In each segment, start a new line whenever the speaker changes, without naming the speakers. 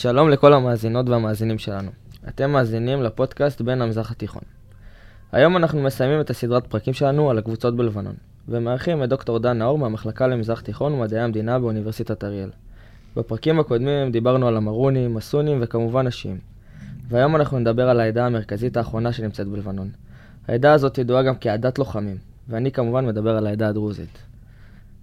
שלום לכל המאזינות והמאזינים שלנו. אתם מאזינים לפודקאסט בין המזרח התיכון. היום אנחנו מסיימים את הסדרת פרקים שלנו על הקבוצות בלבנון, ומארחים את דוקטור דן נאור מהמחלקה למזרח תיכון ומדעי המדינה באוניברסיטת אריאל. בפרקים הקודמים דיברנו על המרונים, הסונים וכמובן השיעים. והיום אנחנו נדבר על העדה המרכזית האחרונה שנמצאת בלבנון. העדה הזאת ידועה גם כעדת לוחמים, ואני כמובן מדבר על העדה הדרוזית.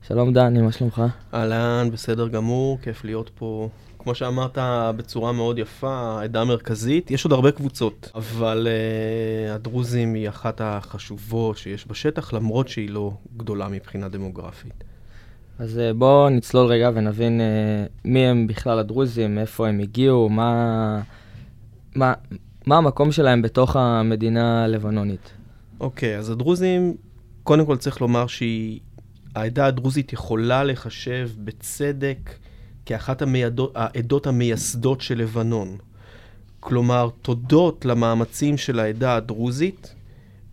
שלום דני, מה שלומך?
אהלן, בסדר גמור, כיף להיות פה. כמו שאמרת בצורה מאוד יפה, העדה המרכזית, יש עוד הרבה קבוצות, אבל uh, הדרוזים היא אחת החשובות שיש בשטח, למרות שהיא לא גדולה מבחינה דמוגרפית.
אז uh, בואו נצלול רגע ונבין uh, מי הם בכלל הדרוזים, מאיפה הם הגיעו, מה, מה, מה המקום שלהם בתוך המדינה הלבנונית.
אוקיי, okay, אז הדרוזים, קודם כל צריך לומר שהעדה הדרוזית יכולה לחשב בצדק כאחת המיידות, העדות המייסדות של לבנון. כלומר, תודות למאמצים של העדה הדרוזית,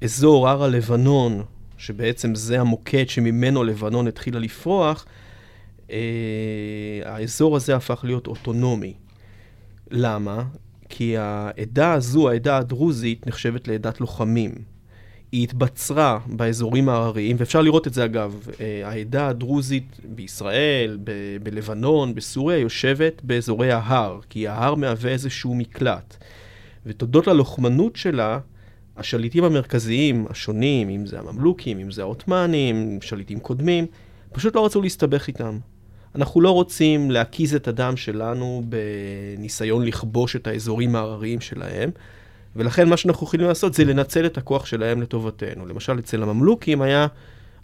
אזור הר הלבנון, שבעצם זה המוקד שממנו לבנון התחילה לפרוח, אה, האזור הזה הפך להיות אוטונומי. למה? כי העדה הזו, העדה הדרוזית, נחשבת לעדת לוחמים. היא התבצרה באזורים ההרריים, ואפשר לראות את זה אגב, אה, העדה הדרוזית בישראל, ב- בלבנון, בסוריה, יושבת באזורי ההר, כי ההר מהווה איזשהו מקלט. ותודות ללוחמנות שלה, השליטים המרכזיים השונים, אם זה הממלוכים, אם זה העות'מאנים, שליטים קודמים, פשוט לא רצו להסתבך איתם. אנחנו לא רוצים להקיז את הדם שלנו בניסיון לכבוש את האזורים ההרריים שלהם. ולכן מה שאנחנו יכולים לעשות זה לנצל את הכוח שלהם לטובתנו. למשל, אצל הממלוכים היה,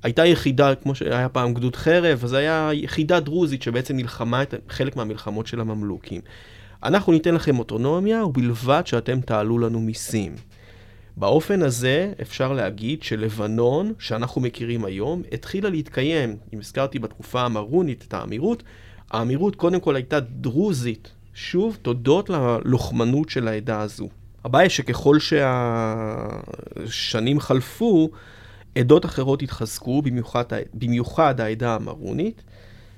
הייתה יחידה, כמו שהיה פעם גדוד חרב, אז היה יחידה דרוזית שבעצם נלחמה את חלק מהמלחמות של הממלוכים. אנחנו ניתן לכם אוטונומיה, ובלבד שאתם תעלו לנו מיסים. באופן הזה אפשר להגיד שלבנון, שאנחנו מכירים היום, התחילה להתקיים, אם הזכרתי בתקופה המרונית את האמירות, האמירות קודם כל הייתה דרוזית, שוב, תודות ללוחמנות של העדה הזו. הבעיה היא שככל שהשנים חלפו, עדות אחרות התחזקו, במיוחד, במיוחד העדה המרונית,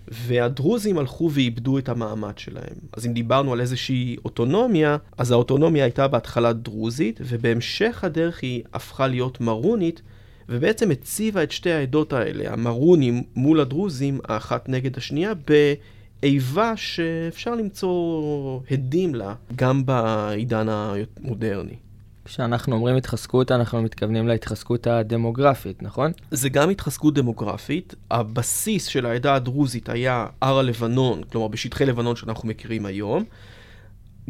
והדרוזים הלכו ואיבדו את המעמד שלהם. אז אם דיברנו על איזושהי אוטונומיה, אז האוטונומיה הייתה בהתחלה דרוזית, ובהמשך הדרך היא הפכה להיות מרונית, ובעצם הציבה את שתי העדות האלה, המרונים מול הדרוזים, האחת נגד השנייה, ב... איבה שאפשר למצוא הדים לה גם בעידן המודרני.
כשאנחנו אומרים התחזקות, אנחנו מתכוונים להתחזקות הדמוגרפית, נכון?
זה גם התחזקות דמוגרפית. הבסיס של העדה הדרוזית היה הר הלבנון, כלומר בשטחי לבנון שאנחנו מכירים היום,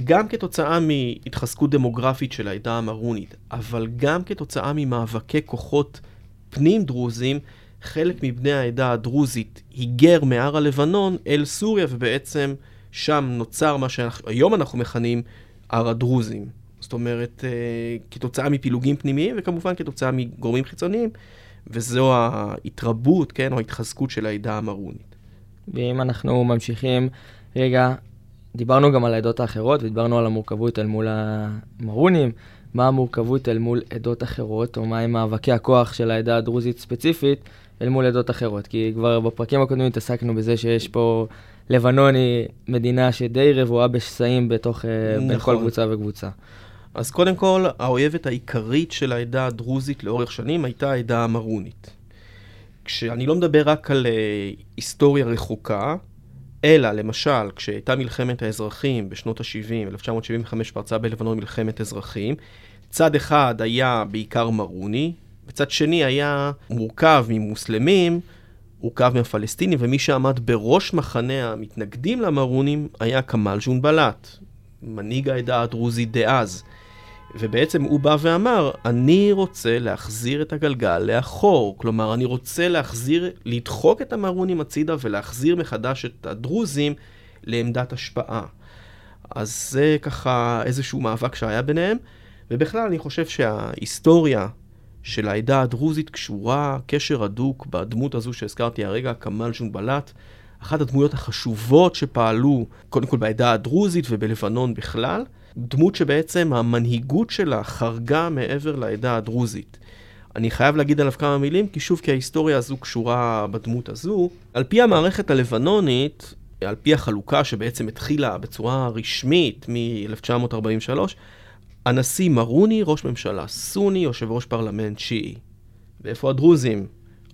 גם כתוצאה מהתחזקות דמוגרפית של העדה המרונית, אבל גם כתוצאה ממאבקי כוחות פנים דרוזים חלק מבני העדה הדרוזית היגר מהר הלבנון אל סוריה, ובעצם שם נוצר מה שהיום אנחנו מכנים הר הדרוזים. זאת אומרת, אה, כתוצאה מפילוגים פנימיים, וכמובן כתוצאה מגורמים חיצוניים, וזו ההתרבות, כן, או ההתחזקות של העדה המרונית.
ואם אנחנו ממשיכים, רגע, דיברנו גם על העדות האחרות, ודיברנו על המורכבות אל מול המרונים. מה המורכבות אל מול עדות אחרות, או מהם מאבקי הכוח של העדה הדרוזית ספציפית, אל מול עדות אחרות. כי כבר בפרקים הקודמים התעסקנו בזה שיש פה, לבנון היא מדינה שדי רבועה בשסעים בתוך, נכון. בין כל נכון. קבוצה וקבוצה.
אז קודם כל, האויבת העיקרית של העדה הדרוזית לאורך שנים הייתה העדה המרונית. כשאני לא מדבר רק על uh, היסטוריה רחוקה, אלא למשל, כשהייתה מלחמת האזרחים בשנות ה-70, 1975 פרצה בלבנון מלחמת אזרחים, צד אחד היה בעיקר מרוני, וצד שני היה מורכב ממוסלמים, מורכב מהפלסטינים, ומי שעמד בראש מחנה המתנגדים למרונים היה כמאל ג'ונבלאט, מנהיג העדה הדרוזית דאז. ובעצם הוא בא ואמר, אני רוצה להחזיר את הגלגל לאחור. כלומר, אני רוצה להחזיר, לדחוק את המרונים הצידה ולהחזיר מחדש את הדרוזים לעמדת השפעה. אז זה ככה איזשהו מאבק שהיה ביניהם, ובכלל אני חושב שההיסטוריה של העדה הדרוזית קשורה קשר הדוק בדמות הזו שהזכרתי הרגע, כמאל ג'ונבלאט, אחת הדמויות החשובות שפעלו, קודם כל בעדה הדרוזית ובלבנון בכלל, דמות שבעצם המנהיגות שלה חרגה מעבר לעדה הדרוזית. אני חייב להגיד עליו כמה מילים, כי שוב, כי ההיסטוריה הזו קשורה בדמות הזו. על פי המערכת הלבנונית, על פי החלוקה שבעצם התחילה בצורה רשמית מ-1943, הנשיא מרוני, ראש ממשלה סוני, יושב ראש פרלמנט שיעי. ואיפה הדרוזים?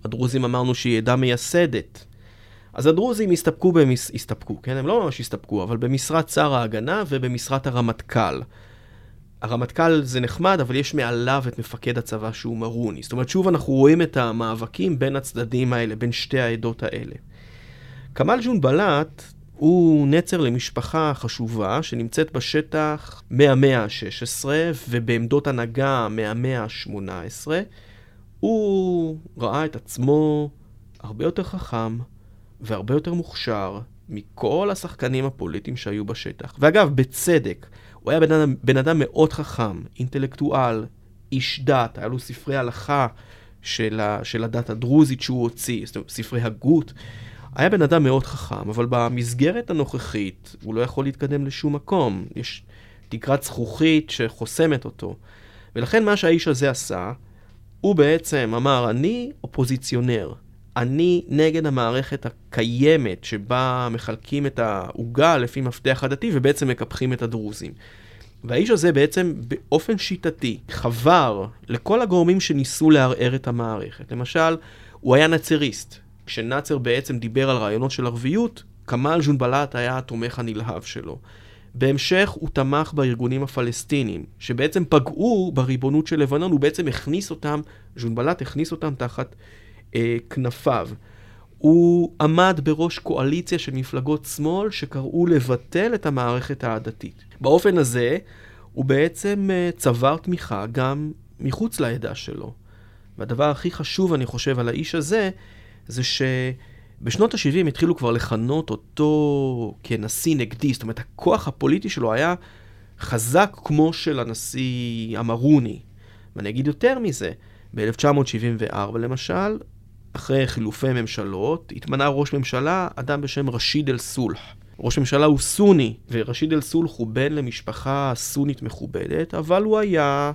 הדרוזים אמרנו שהיא עדה מייסדת. אז הדרוזים הסתפקו, במס... הסתפקו, כן? הם לא ממש הסתפקו, אבל במשרת שר ההגנה ובמשרת הרמטכ"ל. הרמטכ"ל זה נחמד, אבל יש מעליו את מפקד הצבא שהוא מרוני. זאת אומרת, שוב אנחנו רואים את המאבקים בין הצדדים האלה, בין שתי העדות האלה. כמאל ג'ון בלאט הוא נצר למשפחה חשובה שנמצאת בשטח מהמאה ה-16 ובעמדות הנהגה מהמאה ה-18. הוא ראה את עצמו הרבה יותר חכם והרבה יותר מוכשר מכל השחקנים הפוליטיים שהיו בשטח. ואגב, בצדק, הוא היה בן אדם, בן אדם מאוד חכם, אינטלקטואל, איש דת, היה לו ספרי הלכה של, ה, של הדת הדרוזית שהוא הוציא, ספרי הגות. היה בן אדם מאוד חכם, אבל במסגרת הנוכחית הוא לא יכול להתקדם לשום מקום. יש תקרת זכוכית שחוסמת אותו. ולכן מה שהאיש הזה עשה, הוא בעצם אמר, אני אופוזיציונר. אני נגד המערכת הקיימת שבה מחלקים את העוגה לפי מפתח הדתי ובעצם מקפחים את הדרוזים. והאיש הזה בעצם באופן שיטתי חבר לכל הגורמים שניסו לערער את המערכת. למשל, הוא היה נאצריסט. כשנאצר בעצם דיבר על רעיונות של ערביות, כמאל ז'ונבלאט היה התומך הנלהב שלו. בהמשך הוא תמך בארגונים הפלסטינים, שבעצם פגעו בריבונות של לבנון, הוא בעצם הכניס אותם, ז'ונבלאט הכניס אותם תחת אה, כנפיו. הוא עמד בראש קואליציה של מפלגות שמאל שקראו לבטל את המערכת העדתית. באופן הזה, הוא בעצם אה, צבר תמיכה גם מחוץ לעדה שלו. והדבר הכי חשוב, אני חושב, על האיש הזה, זה שבשנות ה-70 התחילו כבר לכנות אותו כנשיא נגדי, זאת אומרת, הכוח הפוליטי שלו היה חזק כמו של הנשיא המרוני. ואני אגיד יותר מזה, ב-1974 למשל, אחרי חילופי ממשלות, התמנה ראש ממשלה, אדם בשם רשיד אל-סולח. ראש ממשלה הוא סוני, ורשיד אל-סולח הוא בן למשפחה סונית מכובדת, אבל הוא היה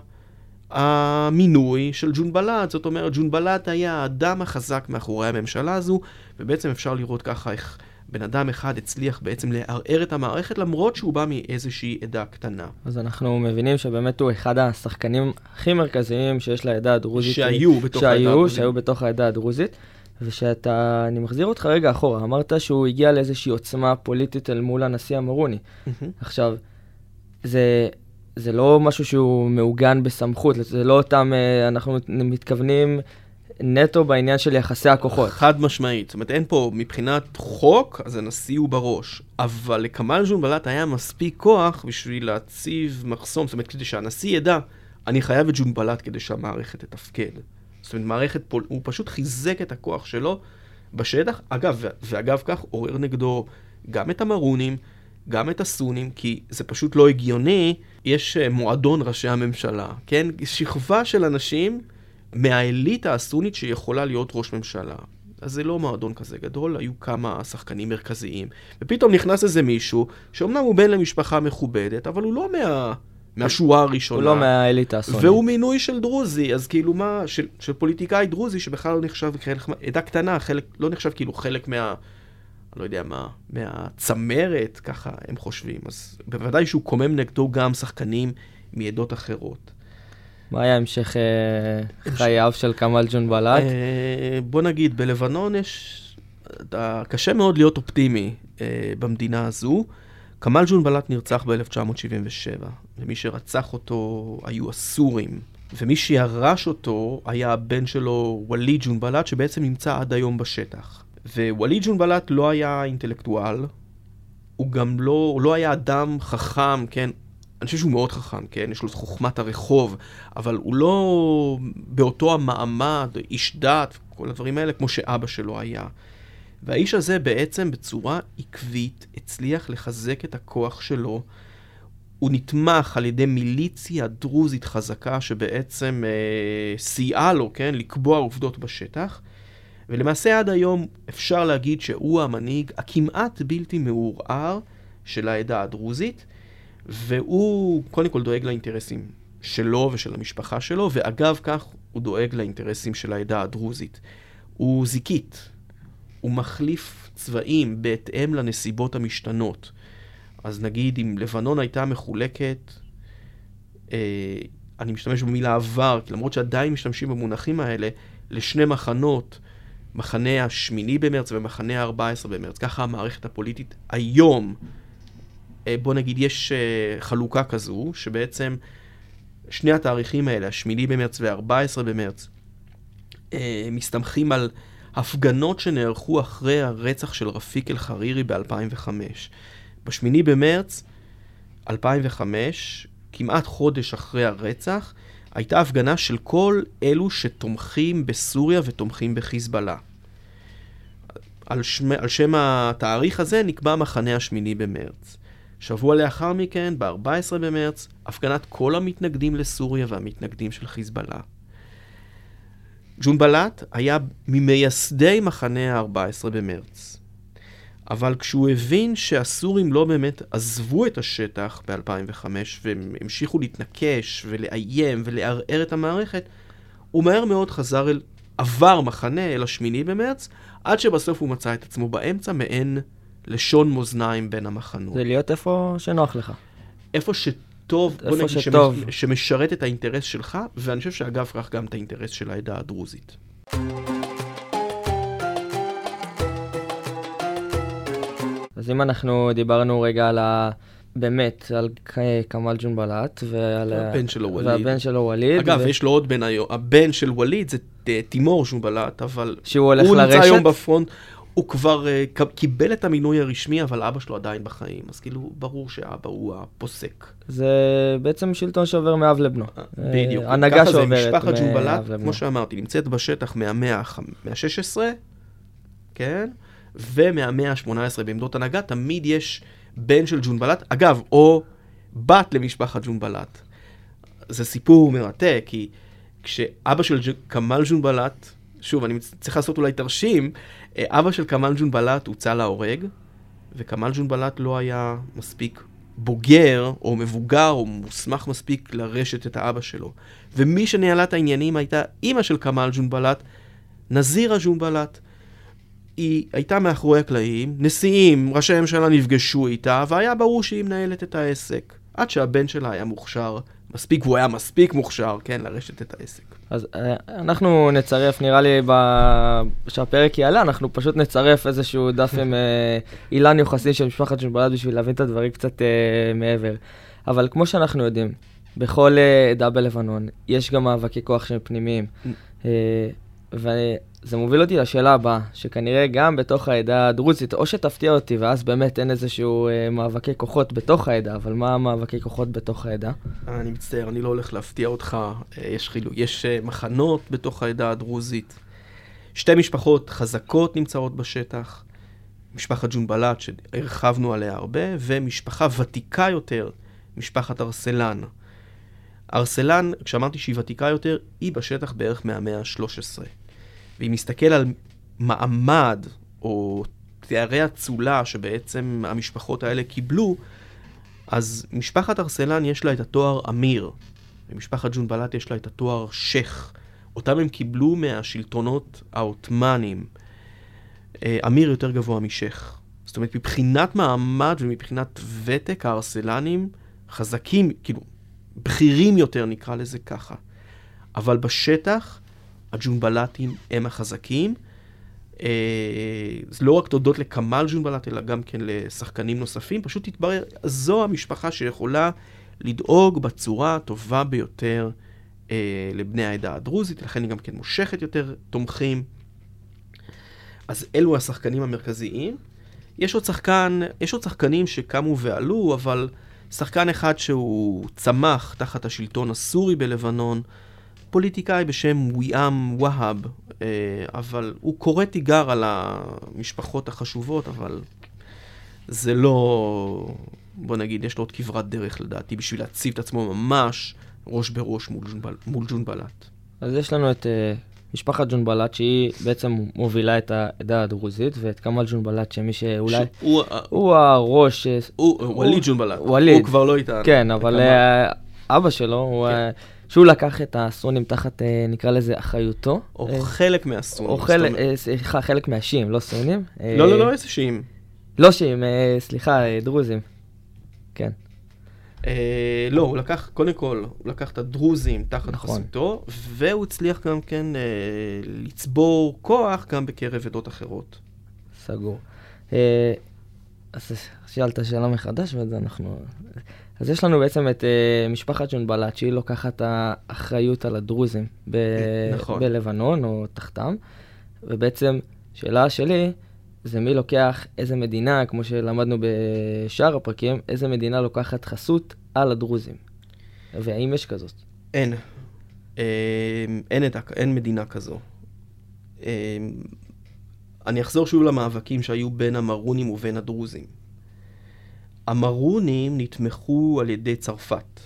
המינוי של ג'ונבלאט. זאת אומרת, ג'ונבלאט היה האדם החזק מאחורי הממשלה הזו, ובעצם אפשר לראות ככה איך בן אדם אחד הצליח בעצם לערער את המערכת, למרות שהוא בא מאיזושהי עדה קטנה.
אז אנחנו מבינים שבאמת הוא אחד השחקנים הכי מרכזיים שיש לעדה הדרוזית.
שהיו בתוך
שהיו,
העדה הדרוזית.
שהיו בתוך העדה הדרוזית. ושאתה, אני מחזיר אותך רגע אחורה, אמרת שהוא הגיע לאיזושהי עוצמה פוליטית אל מול הנשיא המרוני. עכשיו, זה, זה לא משהו שהוא מעוגן בסמכות, זה לא אותם, אה, אנחנו מתכוונים נטו בעניין של יחסי הכוחות.
חד משמעית. זאת אומרת, אין פה, מבחינת חוק, אז הנשיא הוא בראש. אבל לכמאל ז'ונבלאט היה מספיק כוח בשביל להציב מחסום. זאת אומרת, כדי שהנשיא ידע, אני חייב את ז'ונבלאט כדי שהמערכת תתפקד. זאת אומרת, מערכת, פול... הוא פשוט חיזק את הכוח שלו בשטח. אגב, ואגב כך, עורר נגדו גם את המרונים, גם את הסונים, כי זה פשוט לא הגיוני. יש אה, מועדון ראשי הממשלה, כן? שכבה של אנשים מהאליטה הסונית שיכולה להיות ראש ממשלה. אז זה לא מועדון כזה גדול, היו כמה שחקנים מרכזיים. ופתאום נכנס איזה מישהו, שאומנם הוא בן למשפחה מכובדת, אבל הוא לא מה... מהשורה הראשונה.
הוא לא מהאליטה הסונית.
והוא מינוי של דרוזי, אז כאילו מה, של, של פוליטיקאי דרוזי שבכלל לא נחשב כחלק, עדה קטנה, חלק, לא נחשב כאילו חלק מה, אני לא יודע מה, מהצמרת, ככה הם חושבים. אז בוודאי שהוא קומם נגדו גם שחקנים מעדות אחרות.
מה היה המשך אה, חייו של כמאל ג'ונבלאט?
אה, בוא נגיד, בלבנון יש... קשה מאוד להיות אופטימי אה, במדינה הזו. כמאל ג'ונבלאט נרצח ב-1977, ומי שרצח אותו היו הסורים, ומי שירש אותו היה הבן שלו, וליד ג'ונבלאט, שבעצם נמצא עד היום בשטח. ווליד ג'ונבלאט לא היה אינטלקטואל, הוא גם לא, הוא לא היה אדם חכם, כן? אני חושב שהוא מאוד חכם, כן? יש לו את חוכמת הרחוב, אבל הוא לא באותו המעמד, איש דת, כל הדברים האלה, כמו שאבא שלו היה. והאיש הזה בעצם בצורה עקבית הצליח לחזק את הכוח שלו. הוא נתמך על ידי מיליציה דרוזית חזקה שבעצם אה, סייעה לו, כן, לקבוע עובדות בשטח. ולמעשה עד היום אפשר להגיד שהוא המנהיג הכמעט בלתי מעורער של העדה הדרוזית, והוא קודם כל דואג לאינטרסים שלו ושל המשפחה שלו, ואגב כך הוא דואג לאינטרסים של העדה הדרוזית. הוא זיקית, הוא מחליף צבעים בהתאם לנסיבות המשתנות. אז נגיד אם לבנון הייתה מחולקת, אה, אני משתמש במילה עבר, למרות שעדיין משתמשים במונחים האלה, לשני מחנות, מחנה השמיני במרץ ומחנה ה-14 במרץ. ככה המערכת הפוליטית היום, אה, בוא נגיד, יש אה, חלוקה כזו, שבעצם שני התאריכים האלה, השמיני במרץ וה-14 במרץ, אה, מסתמכים על הפגנות שנערכו אחרי הרצח של רפיק אל-חרירי ב-2005. בשמיני במרץ 2005, כמעט חודש אחרי הרצח, הייתה הפגנה של כל אלו שתומכים בסוריה ותומכים בחיזבאללה. על, שם, על שם התאריך הזה נקבע מחנה השמיני במרץ. שבוע לאחר מכן, ב-14 במרץ, הפגנת כל המתנגדים לסוריה והמתנגדים של חיזבאללה. ג'ונבלט היה ממייסדי מחנה ה-14 במרץ. אבל כשהוא הבין שהסורים לא באמת עזבו את השטח ב-2005 והם המשיכו להתנקש ולאיים ולערער את המערכת, הוא מהר מאוד חזר אל עבר מחנה אל השמיני במרץ, עד שבסוף הוא מצא את עצמו באמצע מעין לשון מאזניים בין המחנות.
זה להיות איפה שנוח לך.
איפה שטוב, בוא נגיד, שטוב. שמש, שמשרת את האינטרס שלך, ואני חושב שאגב כך גם את האינטרס של העדה הדרוזית.
אז אם אנחנו דיברנו רגע על ה... באמת, על כמאל ג'ונבלט ועל...
הבן שלו ווליד.
והבן שלו ווליד.
אגב, ו... יש לו עוד בן היום. הבן של ווליד זה תימור ג'ונבלט, אבל...
שהוא הולך הוא לרשת?
הוא נמצא היום בפרונט. הוא כבר uh, קיבל את המינוי הרשמי, אבל אבא שלו עדיין בחיים. אז כאילו, ברור שאבא הוא הפוסק.
זה בעצם שלטון שעובר מאב לבנו.
אה, בדיוק.
הנהגה שעוברת
מאב לבנו. משפחת ג'ונבלט, כמו שאמרתי, נמצאת בשטח מהמאה ה-16, כן? ומהמאה ה-18 בעמדות הנהגה, תמיד יש בן של ג'ונבלט, אגב, או בת למשפחת ג'ונבלט. זה סיפור מרתק, כי כשאבא של כמאל ג'ונבלט, שוב, אני צריך לעשות אולי תרשים, אה, אבא של כמאל ג'ונבלט הוצא להורג, וכמאל ג'ונבלט לא היה מספיק בוגר, או מבוגר, או מוסמך מספיק לרשת את האבא שלו. ומי שניהלה את העניינים הייתה אימא של כמאל ג'ונבלט, נזירה ג'ונבלט. היא הייתה מאחורי הקלעים, נשיאים, ראשי הממשלה נפגשו איתה, והיה ברור שהיא מנהלת את העסק. עד שהבן שלה היה מוכשר מספיק, והוא היה מספיק מוכשר, כן, לרשת את העסק.
אז אה, אנחנו נצרף, נראה לי, כשהפרק יעלה, אנחנו פשוט נצרף איזשהו דף עם אה, אילן יוחסין של משפחת ג'ונבלד בשביל להבין את הדברים קצת uh, מעבר. אבל כמו שאנחנו יודעים, בכל עדה בלבנון יש גם מאבקי כוח שהם פנימיים. Uh, זה מוביל אותי לשאלה הבאה, שכנראה גם בתוך העדה הדרוזית, או שתפתיע אותי, ואז באמת אין איזשהו אה, מאבקי כוחות בתוך העדה, אבל מה המאבקי כוחות בתוך העדה?
אני מצטער, אני לא הולך להפתיע אותך. אה, יש חילוק, יש אה, מחנות בתוך העדה הדרוזית. שתי משפחות חזקות נמצאות בשטח. משפחת ג'ונבלט, שהרחבנו עליה הרבה, ומשפחה ותיקה יותר, משפחת ארסלן. ארסלן, כשאמרתי שהיא ותיקה יותר, היא בשטח בערך מהמאה ה-13. ואם נסתכל על מעמד או תארי אצולה שבעצם המשפחות האלה קיבלו, אז משפחת ארסלן יש לה את התואר אמיר, ומשפחת ג'ונבלט יש לה את התואר שייח'. אותם הם קיבלו מהשלטונות העות'מאנים. אה, אמיר יותר גבוה משייח'. זאת אומרת, מבחינת מעמד ומבחינת ותק, הארסלנים חזקים, כאילו, בכירים יותר, נקרא לזה ככה. אבל בשטח, הג'ונבלטים הם החזקים. אה, זה לא רק תודות לכמאל ג'ונבלט, אלא גם כן לשחקנים נוספים. פשוט התברר, זו המשפחה שיכולה לדאוג בצורה הטובה ביותר אה, לבני העדה הדרוזית, לכן היא גם כן מושכת יותר תומכים. אז אלו השחקנים המרכזיים. יש עוד שחקן, יש עוד שחקנים שקמו ועלו, אבל שחקן אחד שהוא צמח תחת השלטון הסורי בלבנון, פוליטיקאי בשם ויאם והאב, אה, אבל הוא קורא תיגר על המשפחות החשובות, אבל זה לא, בוא נגיד, יש לו עוד כברת דרך לדעתי בשביל להציב את עצמו ממש ראש בראש מול, ג'ונבל, מול ג'ונבלט.
אז יש לנו את uh, משפחת ג'ונבלט, שהיא בעצם מובילה את העדה הדרוזית, ואת כמאל ג'ונבלט, שמי שאולי... שהוא, הוא הראש...
הוא, הוא, ווליד ג'ונבלט. ווליד. הוא כבר לא איתנו.
כן, אבל uh, אבא שלו, הוא... כן. שהוא לקח את הסונים תחת, אה, נקרא לזה, אחריותו.
או
אה,
חלק מהסונים.
או חלק, אה, סליחה, חלק מהשיעים, לא סונים.
לא, לא, לא, איזה שיעים.
לא שיעים, סליחה, דרוזים. כן,
אה, לא, הוא לקח, קודם כל, הוא לקח את הדרוזים תחת
נכון.
חסותו, והוא הצליח גם כן אה, לצבור כוח גם בקרב עדות אחרות.
סגור. אה, אז שאלת שאלה מחדש, ואז אנחנו... אז יש לנו בעצם את אה, משפחת ג'ונבלט, שהיא לוקחת האחריות על הדרוזים ב-
נכון.
בלבנון, או תחתם, ובעצם, שאלה שלי, זה מי לוקח איזה מדינה, כמו שלמדנו בשאר הפרקים, איזה מדינה לוקחת חסות על הדרוזים. והאם יש כזאת?
אין. אה, אין, עדה, אין מדינה כזו. אני אחזור שוב למאבקים שהיו בין המרונים ובין הדרוזים. המרונים נתמכו על ידי צרפת.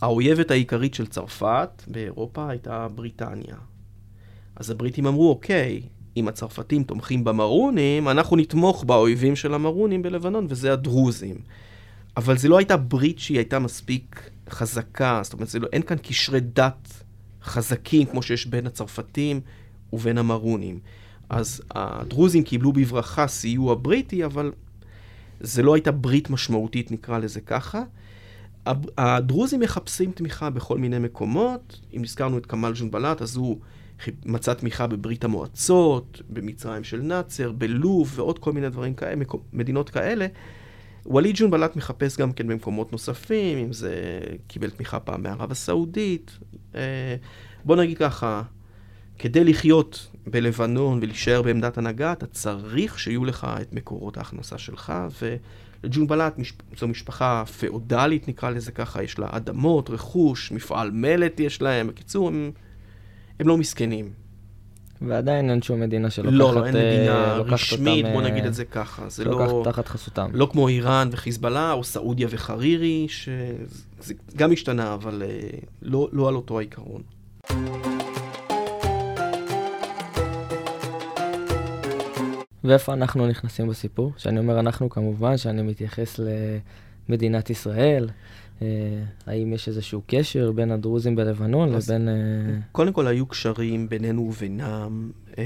האויבת העיקרית של צרפת באירופה הייתה בריטניה. אז הבריטים אמרו, אוקיי, אם הצרפתים תומכים במרונים, אנחנו נתמוך באויבים של המרונים בלבנון, וזה הדרוזים. אבל זה לא הייתה ברית שהיא הייתה מספיק חזקה, זאת אומרת, לא, אין כאן קשרי דת חזקים כמו שיש בין הצרפתים ובין המרונים. אז הדרוזים קיבלו בברכה סיוע בריטי, אבל זה לא הייתה ברית משמעותית, נקרא לזה ככה. הדרוזים מחפשים תמיכה בכל מיני מקומות. אם הזכרנו את כמאל ג'ונבלט, אז הוא מצא תמיכה בברית המועצות, במצרים של נאצר, בלוב ועוד כל מיני דברים כאלה, מדינות כאלה. ווליד ג'ונבלט מחפש גם כן במקומות נוספים, אם זה קיבל תמיכה פעם מערב הסעודית. אה, בוא נגיד ככה, כדי לחיות בלבנון ולהישאר בעמדת הנהגה, אתה צריך שיהיו לך את מקורות ההכנסה שלך, ולג'ונבלט מש... זו משפחה פאודלית, נקרא לזה ככה, יש לה אדמות, רכוש, מפעל מלט יש להם, בקיצור, הם, הם לא מסכנים.
ועדיין אין שום מדינה שלוקחת...
לא, לא, אין
אה,
מדינה רשמית,
אותם,
בוא
אה,
נגיד את זה ככה. זה לא...
תחת חסותם.
לא כמו איראן וחיזבאללה, או סעודיה וחרירי, שזה גם השתנה, אבל אה, לא, לא על אותו העיקרון.
ואיפה אנחנו נכנסים בסיפור? שאני אומר אנחנו כמובן, שאני מתייחס למדינת ישראל. אה, האם יש איזשהו קשר בין הדרוזים בלבנון לבין... אה,
קודם כל היו קשרים בינינו ובינם אה,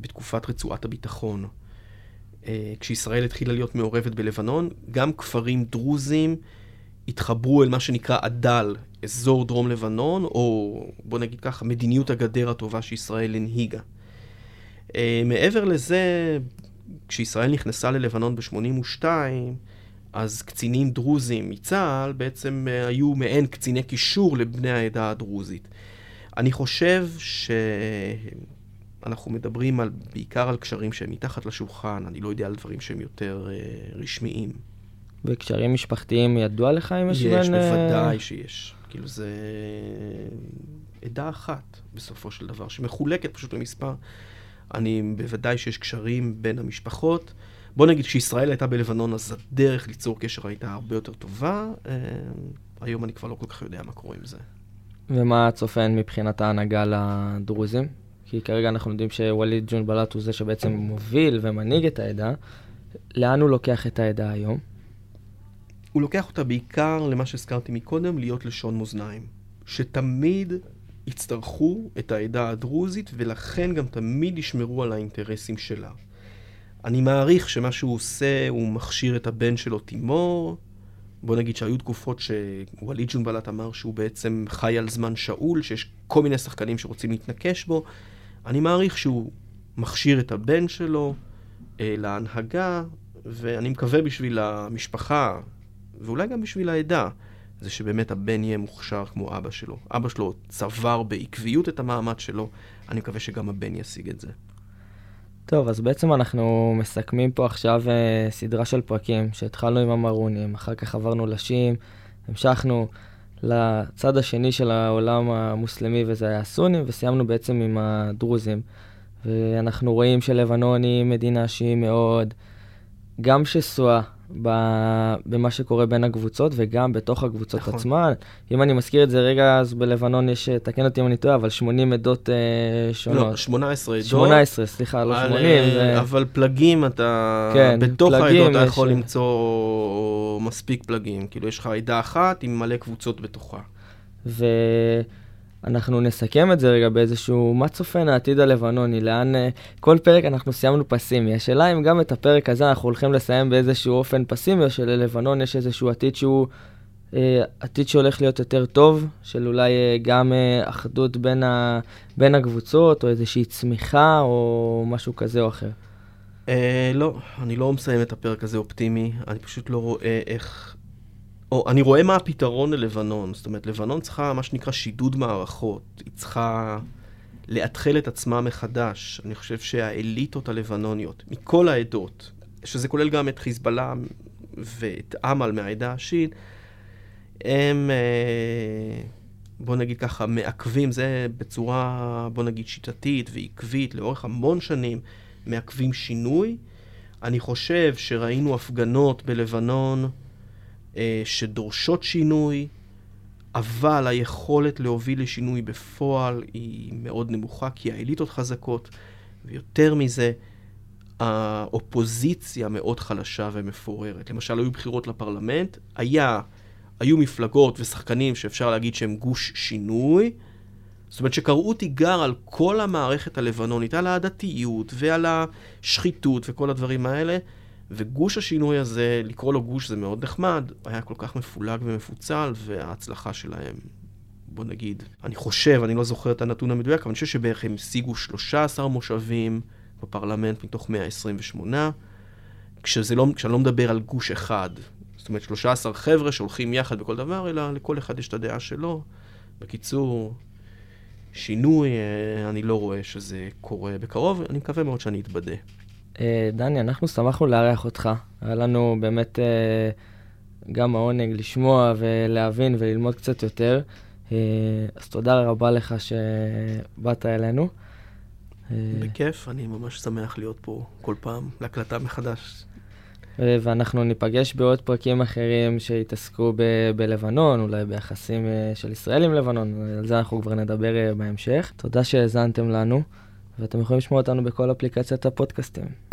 בתקופת רצועת הביטחון. אה, כשישראל התחילה להיות מעורבת בלבנון, גם כפרים דרוזים התחברו אל מה שנקרא עד"ל, אזור דרום לבנון, או בוא נגיד ככה, מדיניות הגדר הטובה שישראל הנהיגה. אה, מעבר לזה, כשישראל נכנסה ללבנון ב-82, אז קצינים דרוזים מצה"ל בעצם אה, היו מעין קציני קישור לבני העדה הדרוזית. אני חושב שאנחנו מדברים על, בעיקר על קשרים שהם מתחת לשולחן, אני לא יודע על דברים שהם יותר אה, רשמיים.
וקשרים משפחתיים ידוע לך אם יש
יש,
בין... אה,
בוודאי שיש. כאילו זה עדה אחת בסופו של דבר, שמחולקת פשוט למספר. אני, בוודאי שיש קשרים בין המשפחות. בוא נגיד, כשישראל הייתה בלבנון, אז הדרך ליצור קשר הייתה הרבה יותר טובה. אה, היום אני כבר לא כל כך יודע מה קורה עם זה.
ומה צופן מבחינת ההנהגה לדרוזים? כי כרגע אנחנו יודעים שווליד ג'ונבלט הוא זה שבעצם מוביל ומנהיג את העדה. לאן הוא לוקח את העדה היום?
הוא לוקח אותה בעיקר למה שהזכרתי מקודם, להיות לשון מאזניים. שתמיד יצטרכו את העדה הדרוזית, ולכן גם תמיד ישמרו על האינטרסים שלה. אני מעריך שמה שהוא עושה, הוא מכשיר את הבן שלו תימור. בוא נגיד שהיו תקופות שווליד ג'ונבלט אמר שהוא בעצם חי על זמן שאול, שיש כל מיני שחקנים שרוצים להתנקש בו. אני מעריך שהוא מכשיר את הבן שלו אה, להנהגה, ואני מקווה בשביל המשפחה, ואולי גם בשביל העדה, זה שבאמת הבן יהיה מוכשר כמו אבא שלו. אבא שלו צבר בעקביות את המעמד שלו, אני מקווה שגם הבן ישיג את זה.
טוב, אז בעצם אנחנו מסכמים פה עכשיו uh, סדרה של פרקים שהתחלנו עם המרונים, אחר כך עברנו לשים, המשכנו לצד השני של העולם המוסלמי וזה היה הסונים, וסיימנו בעצם עם הדרוזים. ואנחנו רואים שלבנון היא מדינה שהיא מאוד גם שסועה במה שקורה בין הקבוצות וגם בתוך הקבוצות
נכון.
עצמן. אם אני מזכיר את זה רגע, אז בלבנון יש, אה, תקן אותי אם אני טועה, אבל 80 עדות uh, שונות.
לא, 18 עדות.
18, סליחה, לא
על,
80.
אה,
זה...
אבל פלגים אתה...
כן,
בתוך
פלגים
העדות אתה
יש-
יכול למצוא מספיק פלגים. כאילו, יש לך עדה אחת עם מלא קבוצות בתוכה.
ואנחנו נסכם את זה רגע באיזשהו מה צופן העתיד הלבנוני, לאן... אה, כל פרק אנחנו סיימנו פסימי. השאלה אם גם את הפרק הזה אנחנו הולכים לסיים באיזשהו אופן פסימי, או שללבנון יש איזשהו עתיד שהוא... אה, עתיד שהולך להיות יותר טוב, של אולי אה, גם אחדות בין, ה, בין הקבוצות, או איזושהי צמיחה, או משהו כזה או אחר.
אה, לא, אני לא מסיים את הפרק הזה אופטימי, אני פשוט לא רואה איך... או, אני רואה מה הפתרון ללבנון. זאת אומרת, לבנון צריכה מה שנקרא שידוד מערכות. היא צריכה לאתחל את עצמה מחדש. אני חושב שהאליטות הלבנוניות, מכל העדות, שזה כולל גם את חיזבאללה ואת אמל מהעדה השיעית, הם, אה, בוא נגיד ככה, מעכבים, זה בצורה, בוא נגיד, שיטתית ועקבית לאורך המון שנים. מעכבים שינוי. אני חושב שראינו הפגנות בלבנון אה, שדורשות שינוי, אבל היכולת להוביל לשינוי בפועל היא מאוד נמוכה, כי האליטות חזקות, ויותר מזה, האופוזיציה מאוד חלשה ומפוררת. למשל, היו בחירות לפרלמנט, היה, היו מפלגות ושחקנים שאפשר להגיד שהם גוש שינוי, זאת אומרת שקראו תיגר על כל המערכת הלבנונית, על העדתיות ועל השחיתות וכל הדברים האלה, וגוש השינוי הזה, לקרוא לו גוש זה מאוד נחמד, היה כל כך מפולג ומפוצל, וההצלחה שלהם, בוא נגיד, אני חושב, אני לא זוכר את הנתון המדויק, אבל אני חושב שבערך הם השיגו 13 מושבים בפרלמנט מתוך 128, כשזה לא, כשאני לא מדבר על גוש אחד, זאת אומרת 13 חבר'ה שהולכים יחד בכל דבר, אלא לכל אחד יש את הדעה שלו. בקיצור, שינוי, אה, אני לא רואה שזה קורה בקרוב, אני מקווה מאוד שאני אתבדה.
אה, דני, אנחנו שמחנו לארח אותך. היה לנו באמת אה, גם העונג לשמוע ולהבין וללמוד קצת יותר. אז תודה רבה לך שבאת אלינו.
בכיף, אני ממש שמח להיות פה כל פעם להקלטה מחדש.
ואנחנו ניפגש בעוד פרקים אחרים שיתעסקו ב- בלבנון, אולי ביחסים אה, של ישראל עם לבנון, על זה אנחנו כבר נדבר אה, בהמשך. תודה שהאזנתם לנו, ואתם יכולים לשמוע אותנו בכל אפליקציית הפודקאסטים.